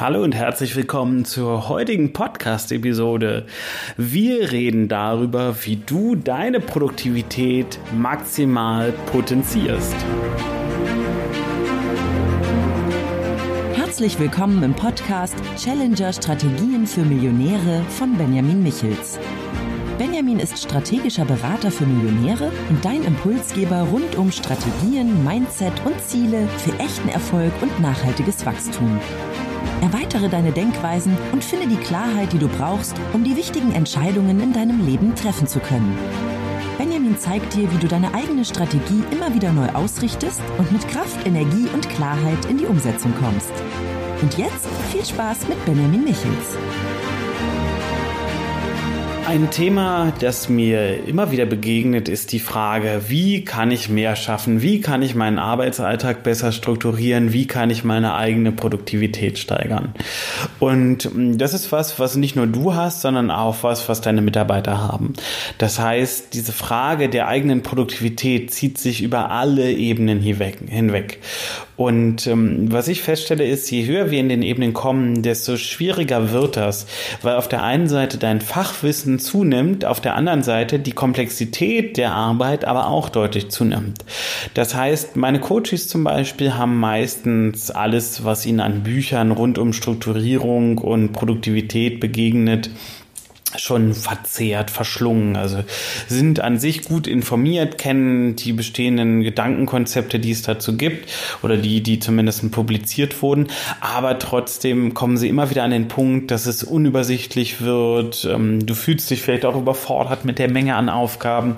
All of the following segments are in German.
Hallo und herzlich willkommen zur heutigen Podcast-Episode. Wir reden darüber, wie du deine Produktivität maximal potenzierst. Herzlich willkommen im Podcast Challenger Strategien für Millionäre von Benjamin Michels. Benjamin ist strategischer Berater für Millionäre und dein Impulsgeber rund um Strategien, Mindset und Ziele für echten Erfolg und nachhaltiges Wachstum. Erweitere deine Denkweisen und finde die Klarheit, die du brauchst, um die wichtigen Entscheidungen in deinem Leben treffen zu können. Benjamin zeigt dir, wie du deine eigene Strategie immer wieder neu ausrichtest und mit Kraft, Energie und Klarheit in die Umsetzung kommst. Und jetzt viel Spaß mit Benjamin Michels. Ein Thema, das mir immer wieder begegnet, ist die Frage, wie kann ich mehr schaffen? Wie kann ich meinen Arbeitsalltag besser strukturieren? Wie kann ich meine eigene Produktivität steigern? Und hm, das ist was, was nicht nur du hast, sondern auch was, was deine Mitarbeiter haben. Das heißt, diese Frage der eigenen Produktivität zieht sich über alle Ebenen hinweg. Und ähm, was ich feststelle ist, je höher wir in den Ebenen kommen, desto schwieriger wird das, weil auf der einen Seite dein Fachwissen zunimmt, auf der anderen Seite die Komplexität der Arbeit aber auch deutlich zunimmt. Das heißt, meine Coaches zum Beispiel haben meistens alles, was ihnen an Büchern rund um Strukturierung und Produktivität begegnet, schon verzehrt, verschlungen. Also sind an sich gut informiert, kennen die bestehenden Gedankenkonzepte, die es dazu gibt oder die, die zumindest publiziert wurden. Aber trotzdem kommen sie immer wieder an den Punkt, dass es unübersichtlich wird. Ähm, du fühlst dich vielleicht auch überfordert mit der Menge an Aufgaben.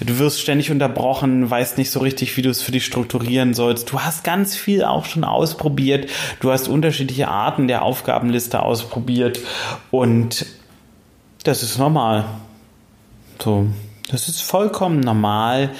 Du wirst ständig unterbrochen, weißt nicht so richtig, wie du es für dich strukturieren sollst. Du hast ganz viel auch schon ausprobiert. Du hast unterschiedliche Arten der Aufgabenliste ausprobiert und das ist normal. So, das ist vollkommen normal,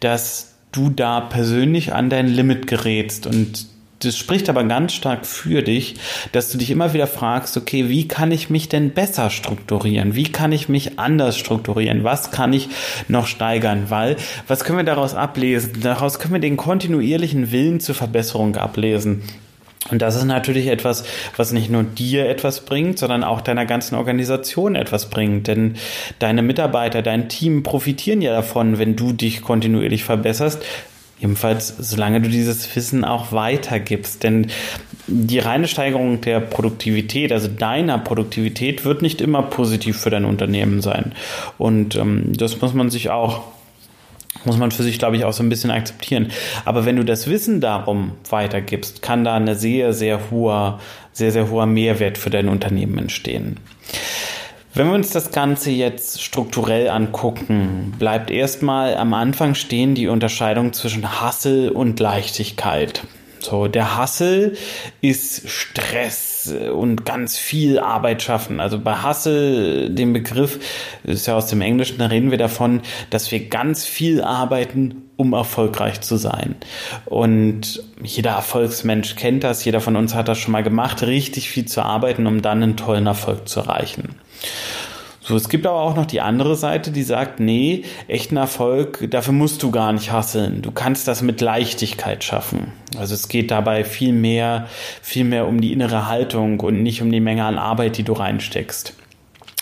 dass du da persönlich an dein Limit gerätst und das spricht aber ganz stark für dich, dass du dich immer wieder fragst, okay, wie kann ich mich denn besser strukturieren? Wie kann ich mich anders strukturieren? Was kann ich noch steigern? Weil, was können wir daraus ablesen? Daraus können wir den kontinuierlichen Willen zur Verbesserung ablesen. Und das ist natürlich etwas, was nicht nur dir etwas bringt, sondern auch deiner ganzen Organisation etwas bringt. Denn deine Mitarbeiter, dein Team profitieren ja davon, wenn du dich kontinuierlich verbesserst. Jedenfalls, solange du dieses Wissen auch weitergibst. Denn die reine Steigerung der Produktivität, also deiner Produktivität, wird nicht immer positiv für dein Unternehmen sein. Und ähm, das muss man sich auch muss man für sich, glaube ich, auch so ein bisschen akzeptieren. Aber wenn du das Wissen darum weitergibst, kann da eine sehr, sehr hoher, sehr, sehr hoher Mehrwert für dein Unternehmen entstehen. Wenn wir uns das Ganze jetzt strukturell angucken, bleibt erstmal am Anfang stehen die Unterscheidung zwischen Hassel und Leichtigkeit. So, der Hassel ist Stress und ganz viel Arbeit schaffen. Also bei Hassel, dem Begriff, ist ja aus dem Englischen, da reden wir davon, dass wir ganz viel arbeiten, um erfolgreich zu sein. Und jeder Erfolgsmensch kennt das, jeder von uns hat das schon mal gemacht, richtig viel zu arbeiten, um dann einen tollen Erfolg zu erreichen. So, es gibt aber auch noch die andere Seite, die sagt, nee, echten Erfolg, dafür musst du gar nicht hasseln. Du kannst das mit Leichtigkeit schaffen. Also es geht dabei viel mehr, viel mehr um die innere Haltung und nicht um die Menge an Arbeit, die du reinsteckst.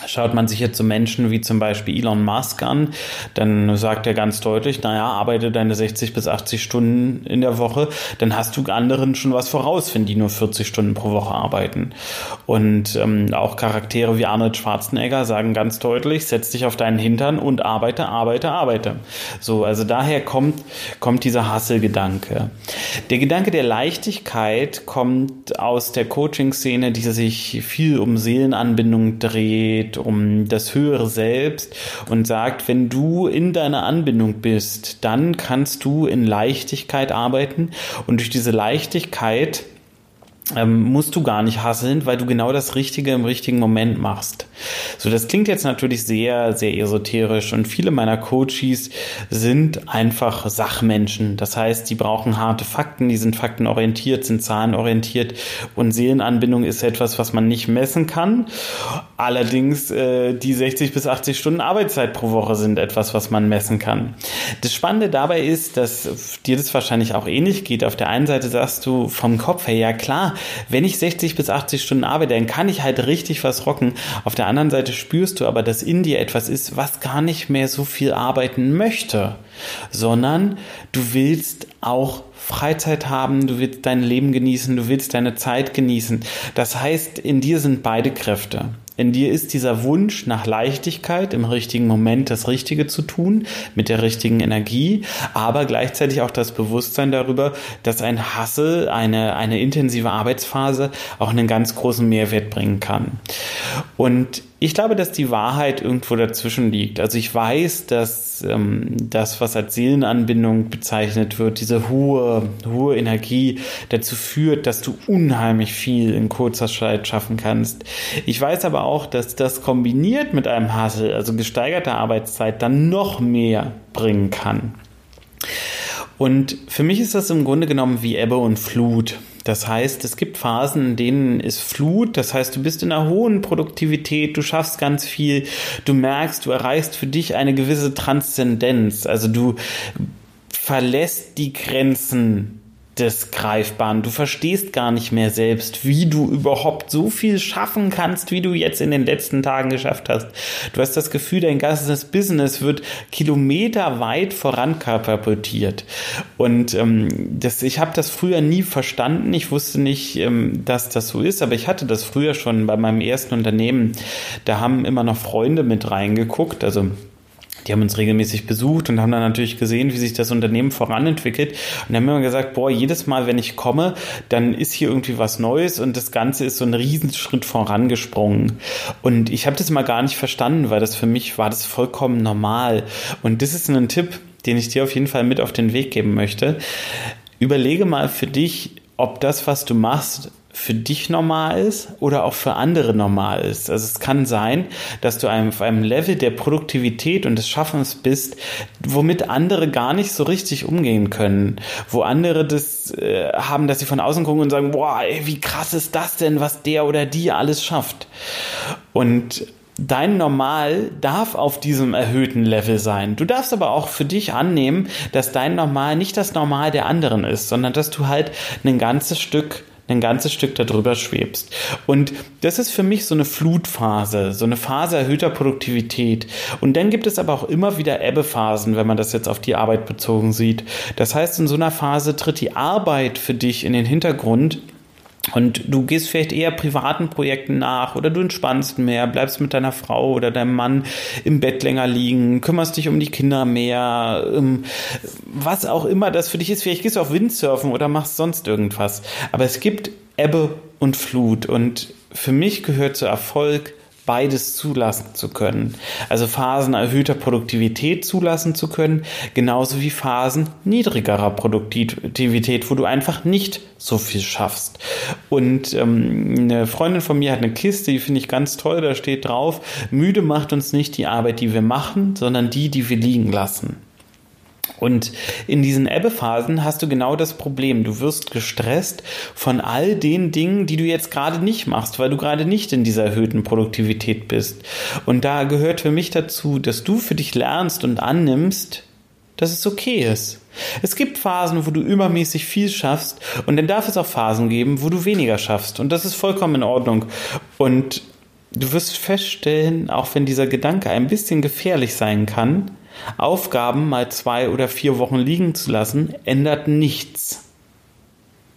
Schaut man sich jetzt so Menschen wie zum Beispiel Elon Musk an, dann sagt er ganz deutlich, naja, arbeite deine 60 bis 80 Stunden in der Woche, dann hast du anderen schon was voraus, wenn die nur 40 Stunden pro Woche arbeiten. Und ähm, auch Charaktere wie Arnold Schwarzenegger sagen ganz deutlich, setz dich auf deinen Hintern und arbeite, arbeite, arbeite. So, also daher kommt, kommt dieser Hasselgedanke. Der Gedanke der Leichtigkeit kommt aus der Coaching-Szene, die sich viel um Seelenanbindung dreht, um das höhere Selbst und sagt, wenn du in deiner Anbindung bist, dann kannst du in Leichtigkeit arbeiten und durch diese Leichtigkeit ähm, musst du gar nicht hasseln, weil du genau das Richtige im richtigen Moment machst. So, das klingt jetzt natürlich sehr, sehr esoterisch und viele meiner Coaches sind einfach Sachmenschen. Das heißt, die brauchen harte Fakten, die sind faktenorientiert, sind zahlenorientiert und Seelenanbindung ist etwas, was man nicht messen kann. Allerdings äh, die 60 bis 80 Stunden Arbeitszeit pro Woche sind etwas, was man messen kann. Das Spannende dabei ist, dass dir das wahrscheinlich auch ähnlich geht. Auf der einen Seite sagst du vom Kopf her, ja klar, wenn ich 60 bis 80 Stunden arbeite, dann kann ich halt richtig was rocken. Auf der anderen Seite spürst du aber, dass in dir etwas ist, was gar nicht mehr so viel arbeiten möchte, sondern du willst auch Freizeit haben, du willst dein Leben genießen, du willst deine Zeit genießen. Das heißt, in dir sind beide Kräfte. In dir ist dieser Wunsch nach Leichtigkeit, im richtigen Moment das Richtige zu tun, mit der richtigen Energie, aber gleichzeitig auch das Bewusstsein darüber, dass ein Hassel, eine, eine intensive Arbeitsphase auch einen ganz großen Mehrwert bringen kann. Und ich glaube, dass die Wahrheit irgendwo dazwischen liegt. Also ich weiß, dass ähm, das, was als Seelenanbindung bezeichnet wird, diese hohe, hohe Energie dazu führt, dass du unheimlich viel in kurzer Zeit schaffen kannst. Ich weiß aber auch, dass das kombiniert mit einem Hustle, also gesteigerter Arbeitszeit, dann noch mehr bringen kann. Und für mich ist das im Grunde genommen wie Ebbe und Flut. Das heißt, es gibt Phasen, in denen ist Flut, das heißt, du bist in einer hohen Produktivität, du schaffst ganz viel, du merkst, du erreichst für dich eine gewisse Transzendenz, also du verlässt die Grenzen des Greifbaren. Du verstehst gar nicht mehr selbst, wie du überhaupt so viel schaffen kannst, wie du jetzt in den letzten Tagen geschafft hast. Du hast das Gefühl, dein ganzes Business wird kilometerweit vorankatapultiert. Und ähm, das, ich habe das früher nie verstanden. Ich wusste nicht, ähm, dass das so ist, aber ich hatte das früher schon bei meinem ersten Unternehmen. Da haben immer noch Freunde mit reingeguckt, also die haben uns regelmäßig besucht und haben dann natürlich gesehen, wie sich das Unternehmen voranentwickelt. Und haben immer gesagt, boah, jedes Mal, wenn ich komme, dann ist hier irgendwie was Neues und das Ganze ist so ein Riesenschritt vorangesprungen. Und ich habe das mal gar nicht verstanden, weil das für mich war das vollkommen normal. Und das ist ein Tipp, den ich dir auf jeden Fall mit auf den Weg geben möchte. Überlege mal für dich, ob das, was du machst, für dich normal ist oder auch für andere normal ist. Also es kann sein, dass du auf einem Level der Produktivität und des Schaffens bist, womit andere gar nicht so richtig umgehen können. Wo andere das äh, haben, dass sie von außen gucken und sagen, boah, ey, wie krass ist das denn, was der oder die alles schafft. Und Dein Normal darf auf diesem erhöhten Level sein. Du darfst aber auch für dich annehmen, dass dein Normal nicht das Normal der anderen ist, sondern dass du halt ein ganzes Stück ein ganzes Stück darüber schwebst. Und das ist für mich so eine Flutphase, so eine Phase erhöhter Produktivität. Und dann gibt es aber auch immer wieder Ebbephasen, wenn man das jetzt auf die Arbeit bezogen sieht. Das heißt, in so einer Phase tritt die Arbeit für dich in den Hintergrund und du gehst vielleicht eher privaten Projekten nach oder du entspannst mehr, bleibst mit deiner Frau oder deinem Mann im Bett länger liegen, kümmerst dich um die Kinder mehr, ähm, was auch immer das für dich ist. Vielleicht gehst du auf Windsurfen oder machst sonst irgendwas. Aber es gibt Ebbe und Flut und für mich gehört zu Erfolg beides zulassen zu können. Also Phasen erhöhter Produktivität zulassen zu können, genauso wie Phasen niedrigerer Produktivität, wo du einfach nicht so viel schaffst. Und ähm, eine Freundin von mir hat eine Kiste, die finde ich ganz toll, da steht drauf, müde macht uns nicht die Arbeit, die wir machen, sondern die, die wir liegen lassen. Und in diesen Ebbephasen hast du genau das Problem. Du wirst gestresst von all den Dingen, die du jetzt gerade nicht machst, weil du gerade nicht in dieser erhöhten Produktivität bist. Und da gehört für mich dazu, dass du für dich lernst und annimmst, dass es okay ist. Es gibt Phasen, wo du übermäßig viel schaffst und dann darf es auch Phasen geben, wo du weniger schaffst. Und das ist vollkommen in Ordnung. Und du wirst feststellen, auch wenn dieser Gedanke ein bisschen gefährlich sein kann, Aufgaben mal zwei oder vier Wochen liegen zu lassen, ändert nichts.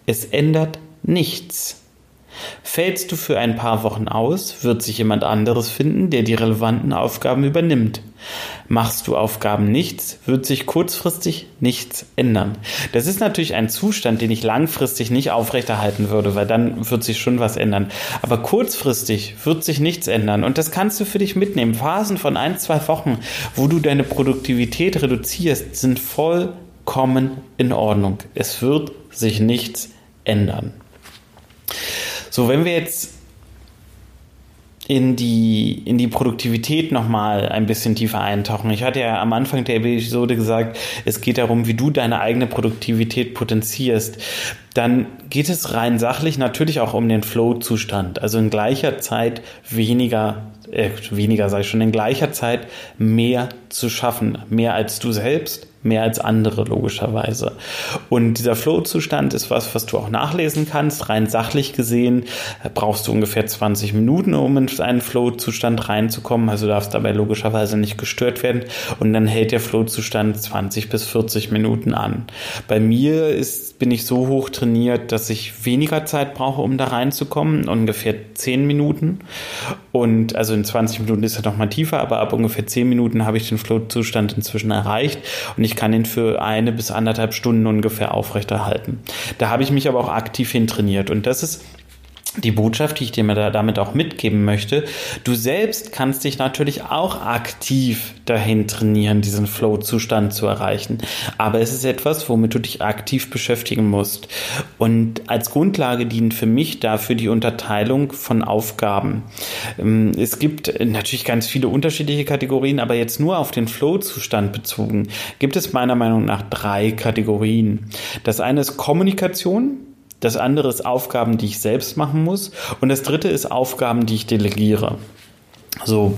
Es ändert nichts. Fällst du für ein paar Wochen aus, wird sich jemand anderes finden, der die relevanten Aufgaben übernimmt. Machst du Aufgaben nichts, wird sich kurzfristig nichts ändern. Das ist natürlich ein Zustand, den ich langfristig nicht aufrechterhalten würde, weil dann wird sich schon was ändern. Aber kurzfristig wird sich nichts ändern und das kannst du für dich mitnehmen. Phasen von ein, zwei Wochen, wo du deine Produktivität reduzierst, sind vollkommen in Ordnung. Es wird sich nichts ändern. So, wenn wir jetzt in die, in die Produktivität nochmal ein bisschen tiefer eintauchen. Ich hatte ja am Anfang der Episode gesagt, es geht darum, wie du deine eigene Produktivität potenzierst. Dann geht es rein sachlich natürlich auch um den Flow-Zustand. Also in gleicher Zeit weniger, äh, weniger sage ich schon, in gleicher Zeit mehr zu schaffen. Mehr als du selbst, mehr als andere logischerweise. Und dieser Flow-Zustand ist was, was du auch nachlesen kannst. Rein sachlich gesehen brauchst du ungefähr 20 Minuten, um in einen Flow-Zustand reinzukommen. Also darfst dabei logischerweise nicht gestört werden. Und dann hält der Flow-Zustand 20 bis 40 Minuten an. Bei mir ist, bin ich so hoch trainiert, dass ich weniger Zeit brauche, um da reinzukommen. Ungefähr 10 Minuten. Und also in 20 Minuten ist er noch mal tiefer, aber ab ungefähr 10 Minuten habe ich den Flow-Zustand inzwischen erreicht. Und ich kann ihn für eine bis anderthalb Stunden ungefähr aufrechterhalten. Da habe ich mich aber auch aktiv hintrainiert. Und das ist die Botschaft, die ich dir damit auch mitgeben möchte, du selbst kannst dich natürlich auch aktiv dahin trainieren, diesen Flow-Zustand zu erreichen. Aber es ist etwas, womit du dich aktiv beschäftigen musst. Und als Grundlage dient für mich dafür die Unterteilung von Aufgaben. Ähm, es gibt natürlich ganz viele unterschiedliche Kategorien, aber jetzt nur auf den Flow-Zustand bezogen, gibt es meiner Meinung nach drei Kategorien. Das eine ist Kommunikation, das andere ist Aufgaben, die ich selbst machen muss. Und das dritte ist Aufgaben, die ich delegiere. So.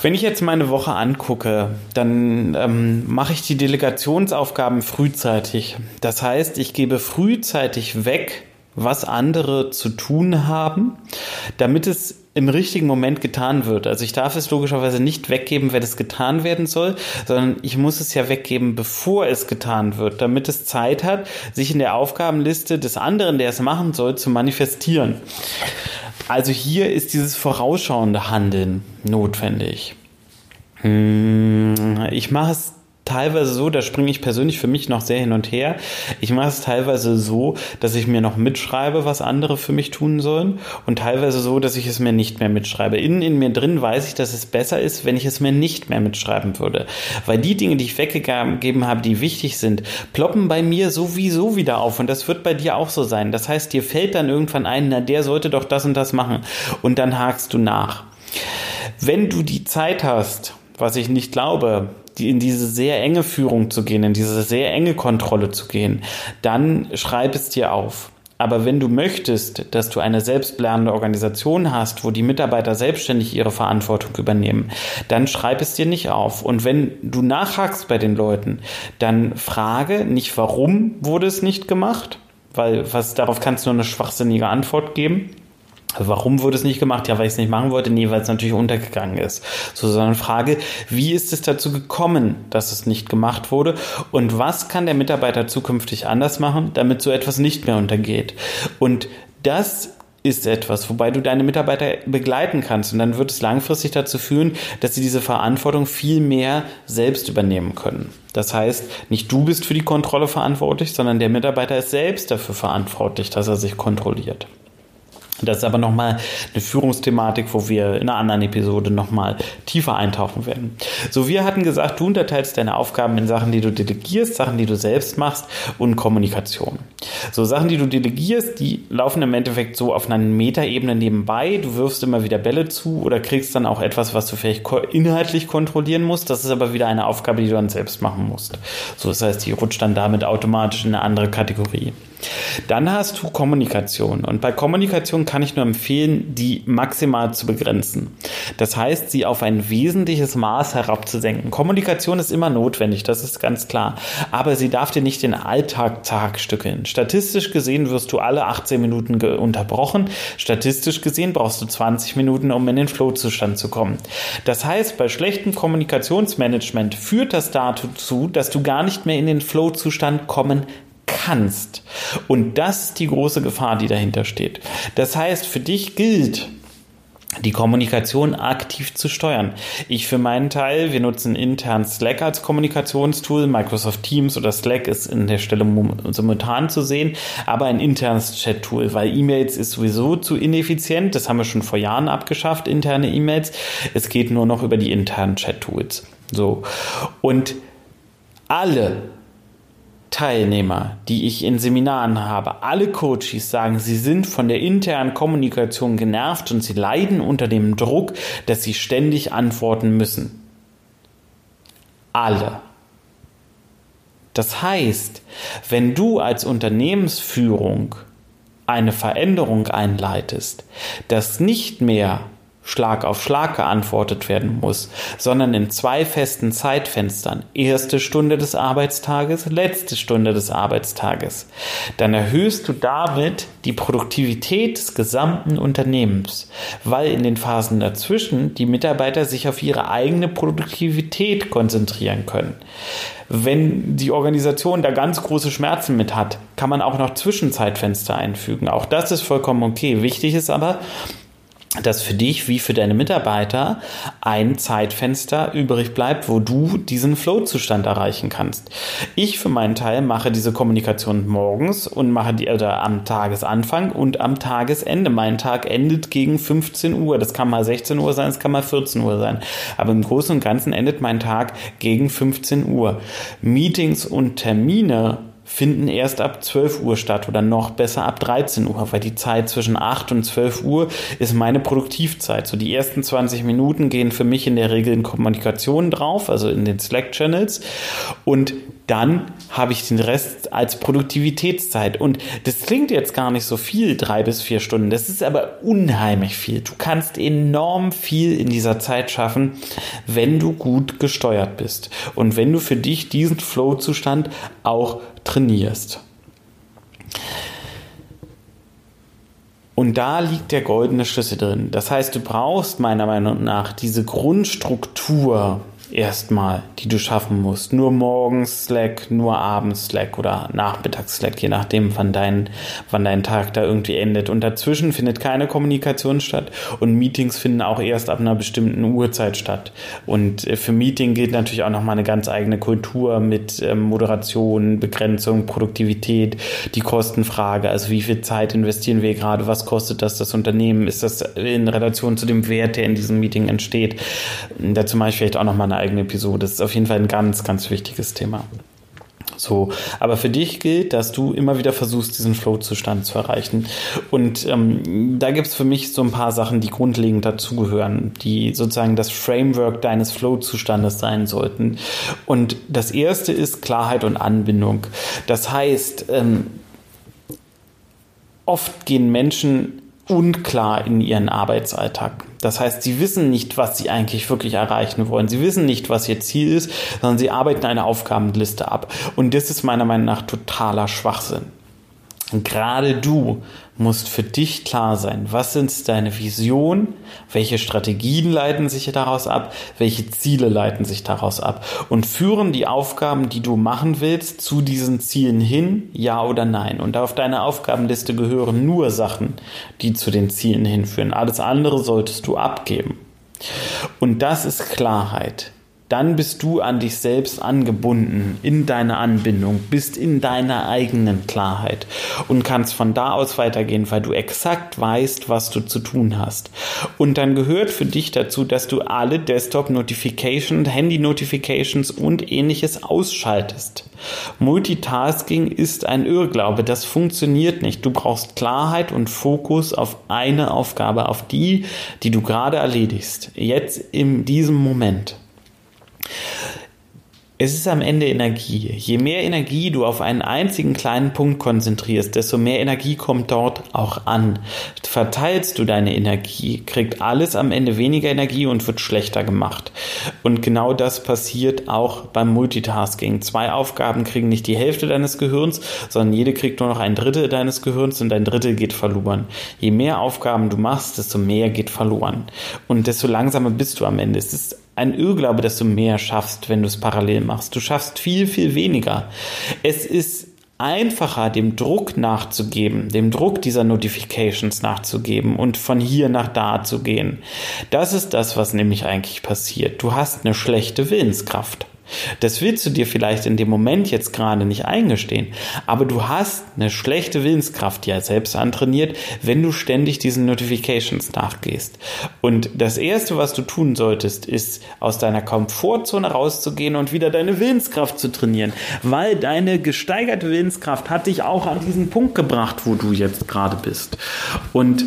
Wenn ich jetzt meine Woche angucke, dann ähm, mache ich die Delegationsaufgaben frühzeitig. Das heißt, ich gebe frühzeitig weg, was andere zu tun haben, damit es im richtigen Moment getan wird. Also ich darf es logischerweise nicht weggeben, wenn es getan werden soll, sondern ich muss es ja weggeben, bevor es getan wird, damit es Zeit hat, sich in der Aufgabenliste des anderen, der es machen soll, zu manifestieren. Also hier ist dieses vorausschauende Handeln notwendig. Hm, ich mache es teilweise so, da springe ich persönlich für mich noch sehr hin und her. Ich mache es teilweise so, dass ich mir noch mitschreibe, was andere für mich tun sollen und teilweise so, dass ich es mir nicht mehr mitschreibe. Innen in mir drin weiß ich, dass es besser ist, wenn ich es mir nicht mehr mitschreiben würde. Weil die Dinge, die ich weggegeben habe, die wichtig sind, ploppen bei mir sowieso wieder auf und das wird bei dir auch so sein. Das heißt, dir fällt dann irgendwann ein, na, der sollte doch das und das machen und dann hakst du nach. Wenn du die Zeit hast, was ich nicht glaube, die in diese sehr enge Führung zu gehen, in diese sehr enge Kontrolle zu gehen, dann schreib es dir auf. Aber wenn du möchtest, dass du eine selbstlernende Organisation hast, wo die Mitarbeiter selbstständig ihre Verantwortung übernehmen, dann schreib es dir nicht auf. Und wenn du nachhakst bei den Leuten, dann frage nicht, warum wurde es nicht gemacht, weil was darauf kannst du nur eine schwachsinnige Antwort geben Warum wurde es nicht gemacht? Ja, weil ich es nicht machen wollte. Nee, weil es natürlich untergegangen ist. So, sondern Frage, wie ist es dazu gekommen, dass es nicht gemacht wurde? Und was kann der Mitarbeiter zukünftig anders machen, damit so etwas nicht mehr untergeht? Und das ist etwas, wobei du deine Mitarbeiter begleiten kannst. Und dann wird es langfristig dazu führen, dass sie diese Verantwortung viel mehr selbst übernehmen können. Das heißt, nicht du bist für die Kontrolle verantwortlich, sondern der Mitarbeiter ist selbst dafür verantwortlich, dass er sich kontrolliert. Das ist aber nochmal eine Führungsthematik, wo wir in einer anderen Episode nochmal tiefer eintauchen werden. So, wir hatten gesagt, du unterteilst deine Aufgaben in Sachen, die du delegierst, Sachen, die du selbst machst und Kommunikation. So, Sachen, die du delegierst, die laufen im Endeffekt so auf einer Metaebene nebenbei. Du wirfst immer wieder Bälle zu oder kriegst dann auch etwas, was du vielleicht inhaltlich kontrollieren musst. Das ist aber wieder eine Aufgabe, die du dann selbst machen musst. So, das heißt, die rutscht dann damit automatisch in eine andere Kategorie. Dann hast du Kommunikation. Und bei Kommunikation kann ich nur empfehlen, die maximal zu begrenzen. Das heißt, sie auf ein wesentliches Maß herabzusenken. Kommunikation ist immer notwendig, das ist ganz klar. Aber sie darf dir nicht den Alltag tagstückeln. Statistisch gesehen wirst du alle 18 Minuten unterbrochen. Statistisch gesehen brauchst du 20 Minuten, um in den Flow-Zustand zu kommen. Das heißt, bei schlechtem Kommunikationsmanagement führt das dazu, dass du gar nicht mehr in den Flow-Zustand kommen kannst. Und das ist die große Gefahr, die dahinter steht. Das heißt, für dich gilt, die Kommunikation aktiv zu steuern. Ich für meinen Teil, wir nutzen intern Slack als Kommunikationstool. Microsoft Teams oder Slack ist in der Stelle simultan zu sehen, aber ein internes Chat-Tool, weil E-Mails ist sowieso zu ineffizient. Das haben wir schon vor Jahren abgeschafft, interne E-Mails. Es geht nur noch über die internen Chat-Tools. So. Und alle Teilnehmer, die ich in Seminaren habe, alle Coaches sagen, sie sind von der internen Kommunikation genervt und sie leiden unter dem Druck, dass sie ständig antworten müssen. Alle. Das heißt, wenn du als Unternehmensführung eine Veränderung einleitest, dass nicht mehr Schlag auf Schlag geantwortet werden muss, sondern in zwei festen Zeitfenstern, erste Stunde des Arbeitstages, letzte Stunde des Arbeitstages, dann erhöhst du damit die Produktivität des gesamten Unternehmens, weil in den Phasen dazwischen die Mitarbeiter sich auf ihre eigene Produktivität konzentrieren können. Wenn die Organisation da ganz große Schmerzen mit hat, kann man auch noch Zwischenzeitfenster einfügen. Auch das ist vollkommen okay. Wichtig ist aber, dass für dich wie für deine Mitarbeiter ein Zeitfenster übrig bleibt, wo du diesen Flow-Zustand erreichen kannst. Ich für meinen Teil mache diese Kommunikation morgens und mache die oder am Tagesanfang und am Tagesende. Mein Tag endet gegen 15 Uhr. Das kann mal 16 Uhr sein, es kann mal 14 Uhr sein. Aber im Großen und Ganzen endet mein Tag gegen 15 Uhr. Meetings und Termine finden erst ab 12 Uhr statt oder noch besser ab 13 Uhr, weil die Zeit zwischen 8 und 12 Uhr ist meine Produktivzeit. So die ersten 20 Minuten gehen für mich in der Regel in Kommunikation drauf, also in den Slack-Channels und dann habe ich den Rest als Produktivitätszeit. Und das klingt jetzt gar nicht so viel, drei bis vier Stunden. Das ist aber unheimlich viel. Du kannst enorm viel in dieser Zeit schaffen, wenn du gut gesteuert bist. Und wenn du für dich diesen Flow-Zustand auch trainierst. Und da liegt der goldene Schlüssel drin. Das heißt, du brauchst meiner Meinung nach diese Grundstruktur, erstmal, die du schaffen musst. Nur morgens Slack, nur abends Slack oder nachmittags Slack, je nachdem, wann dein, wann dein Tag da irgendwie endet. Und dazwischen findet keine Kommunikation statt und Meetings finden auch erst ab einer bestimmten Uhrzeit statt. Und äh, für Meeting gilt natürlich auch nochmal eine ganz eigene Kultur mit ähm, Moderation, Begrenzung, Produktivität, die Kostenfrage, also wie viel Zeit investieren wir gerade, was kostet das das Unternehmen, ist das in Relation zu dem Wert, der in diesem Meeting entsteht. Dazu mache ich vielleicht auch nochmal eine eigene Episode. Das ist auf jeden Fall ein ganz, ganz wichtiges Thema. So, aber für dich gilt, dass du immer wieder versuchst, diesen Flow-Zustand zu erreichen. Und ähm, da gibt es für mich so ein paar Sachen, die grundlegend dazugehören, die sozusagen das Framework deines Flow-Zustandes sein sollten. Und das erste ist Klarheit und Anbindung. Das heißt, ähm, oft gehen Menschen unklar in ihren Arbeitsalltag. Das heißt, sie wissen nicht, was sie eigentlich wirklich erreichen wollen. Sie wissen nicht, was ihr Ziel ist, sondern sie arbeiten eine Aufgabenliste ab. Und das ist meiner Meinung nach totaler Schwachsinn. Gerade du musst für dich klar sein, was sind deine Visionen, welche Strategien leiten sich daraus ab, welche Ziele leiten sich daraus ab und führen die Aufgaben, die du machen willst, zu diesen Zielen hin, ja oder nein. Und auf deine Aufgabenliste gehören nur Sachen, die zu den Zielen hinführen. Alles andere solltest du abgeben. Und das ist Klarheit dann bist du an dich selbst angebunden, in deine Anbindung, bist in deiner eigenen Klarheit und kannst von da aus weitergehen, weil du exakt weißt, was du zu tun hast. Und dann gehört für dich dazu, dass du alle Desktop-Notifications, Handy-Notifications und ähnliches ausschaltest. Multitasking ist ein Irrglaube, das funktioniert nicht. Du brauchst Klarheit und Fokus auf eine Aufgabe, auf die, die du gerade erledigst, jetzt in diesem Moment. Es ist am Ende Energie. Je mehr Energie du auf einen einzigen kleinen Punkt konzentrierst, desto mehr Energie kommt dort auch an. Verteilst du deine Energie, kriegt alles am Ende weniger Energie und wird schlechter gemacht. Und genau das passiert auch beim Multitasking. Zwei Aufgaben kriegen nicht die Hälfte deines Gehirns, sondern jede kriegt nur noch ein Drittel deines Gehirns und ein Drittel geht verloren. Je mehr Aufgaben du machst, desto mehr geht verloren. Und desto langsamer bist du am Ende. Es ist ein Irrglaube, dass du mehr schaffst, wenn du es parallel machst. Du schaffst viel, viel weniger. Es ist einfacher, dem Druck nachzugeben, dem Druck dieser Notifications nachzugeben und von hier nach da zu gehen. Das ist das, was nämlich eigentlich passiert. Du hast eine schlechte Willenskraft. Das willst du dir vielleicht in dem Moment jetzt gerade nicht eingestehen, aber du hast eine schlechte Willenskraft ja selbst antrainiert, wenn du ständig diesen Notifications nachgehst. Und das erste, was du tun solltest, ist aus deiner Komfortzone rauszugehen und wieder deine Willenskraft zu trainieren, weil deine gesteigerte Willenskraft hat dich auch an diesen Punkt gebracht, wo du jetzt gerade bist. Und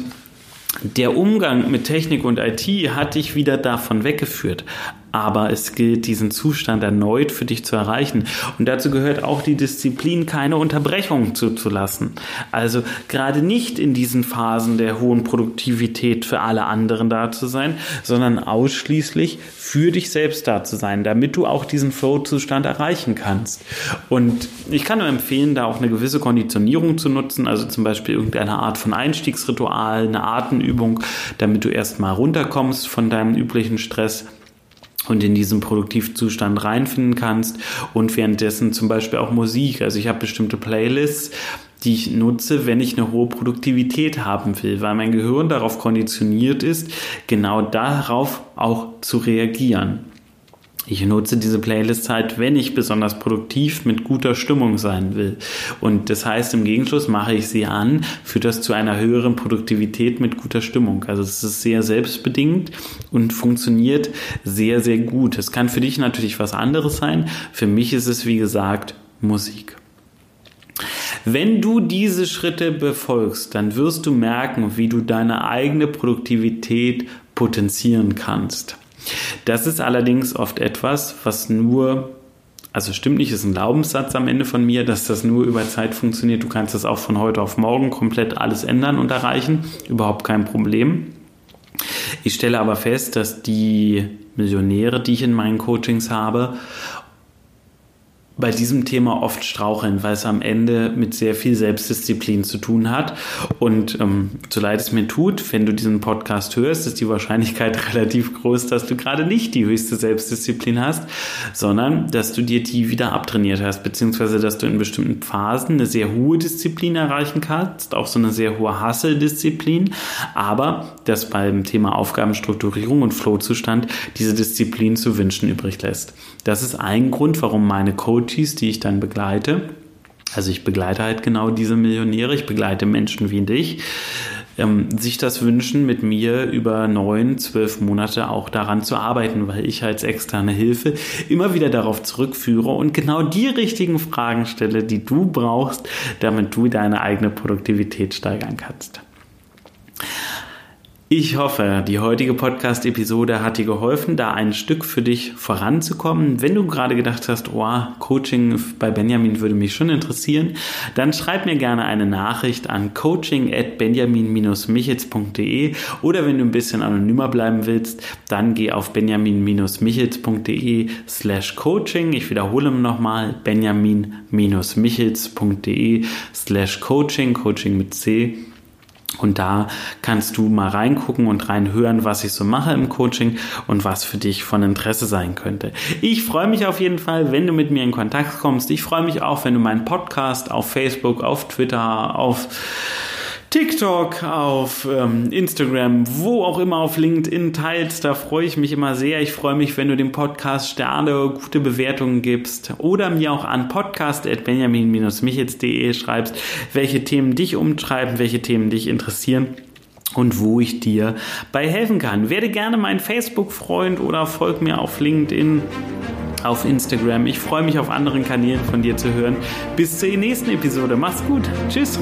der Umgang mit Technik und IT hat dich wieder davon weggeführt aber es gilt, diesen Zustand erneut für dich zu erreichen. Und dazu gehört auch die Disziplin, keine Unterbrechung zuzulassen. Also gerade nicht in diesen Phasen der hohen Produktivität für alle anderen da zu sein, sondern ausschließlich für dich selbst da zu sein, damit du auch diesen Flow-Zustand erreichen kannst. Und ich kann nur empfehlen, da auch eine gewisse Konditionierung zu nutzen, also zum Beispiel irgendeine Art von Einstiegsritual, eine Atemübung, damit du erstmal runterkommst von deinem üblichen Stress und in diesen Produktivzustand reinfinden kannst und währenddessen zum Beispiel auch Musik. Also ich habe bestimmte Playlists, die ich nutze, wenn ich eine hohe Produktivität haben will, weil mein Gehirn darauf konditioniert ist, genau darauf auch zu reagieren. Ich nutze diese Playlist halt, wenn ich besonders produktiv mit guter Stimmung sein will. Und das heißt, im Gegenschluss mache ich sie an, führt das zu einer höheren Produktivität mit guter Stimmung. Also es ist sehr selbstbedingt und funktioniert sehr, sehr gut. Es kann für dich natürlich was anderes sein. Für mich ist es, wie gesagt, Musik. Wenn du diese Schritte befolgst, dann wirst du merken, wie du deine eigene Produktivität potenzieren kannst. Das ist allerdings oft etwas, was nur also stimmt nicht, ist ein Glaubenssatz am Ende von mir, dass das nur über Zeit funktioniert. Du kannst das auch von heute auf morgen komplett alles ändern und erreichen. Überhaupt kein Problem. Ich stelle aber fest, dass die Millionäre, die ich in meinen Coachings habe, bei diesem Thema oft straucheln, weil es am Ende mit sehr viel Selbstdisziplin zu tun hat. Und ähm, so leid es mir tut, wenn du diesen Podcast hörst, ist die Wahrscheinlichkeit relativ groß, dass du gerade nicht die höchste Selbstdisziplin hast, sondern dass du dir die wieder abtrainiert hast, beziehungsweise dass du in bestimmten Phasen eine sehr hohe Disziplin erreichen kannst, auch so eine sehr hohe Hustle-Disziplin, aber dass beim Thema Aufgabenstrukturierung und Flowzustand diese Disziplin zu wünschen übrig lässt. Das ist ein Grund, warum meine Coach Coaches, die ich dann begleite. Also ich begleite halt genau diese Millionäre, ich begleite Menschen wie dich, ähm, sich das wünschen, mit mir über neun, zwölf Monate auch daran zu arbeiten, weil ich als externe Hilfe immer wieder darauf zurückführe und genau die richtigen Fragen stelle, die du brauchst, damit du deine eigene Produktivität steigern kannst. Ich hoffe, die heutige Podcast-Episode hat dir geholfen, da ein Stück für dich voranzukommen. Wenn du gerade gedacht hast, oh, Coaching bei Benjamin würde mich schon interessieren, dann schreib mir gerne eine Nachricht an coaching at benjamin-michels.de oder wenn du ein bisschen anonymer bleiben willst, dann geh auf benjamin-michels.de slash coaching. Ich wiederhole nochmal, benjamin-michels.de slash coaching, Coaching mit C. Und da kannst du mal reingucken und reinhören, was ich so mache im Coaching und was für dich von Interesse sein könnte. Ich freue mich auf jeden Fall, wenn du mit mir in Kontakt kommst. Ich freue mich auch, wenn du meinen Podcast auf Facebook, auf Twitter, auf TikTok, auf ähm, Instagram, wo auch immer auf LinkedIn teilst. Da freue ich mich immer sehr. Ich freue mich, wenn du dem Podcast Sterne, gute Bewertungen gibst oder mir auch an podcast.benjamin-michels.de schreibst, welche Themen dich umtreiben, welche Themen dich interessieren und wo ich dir bei helfen kann. Werde gerne mein Facebook-Freund oder folg mir auf LinkedIn auf Instagram. Ich freue mich auf anderen Kanälen von dir zu hören. Bis zur nächsten Episode. Mach's gut. Tschüss.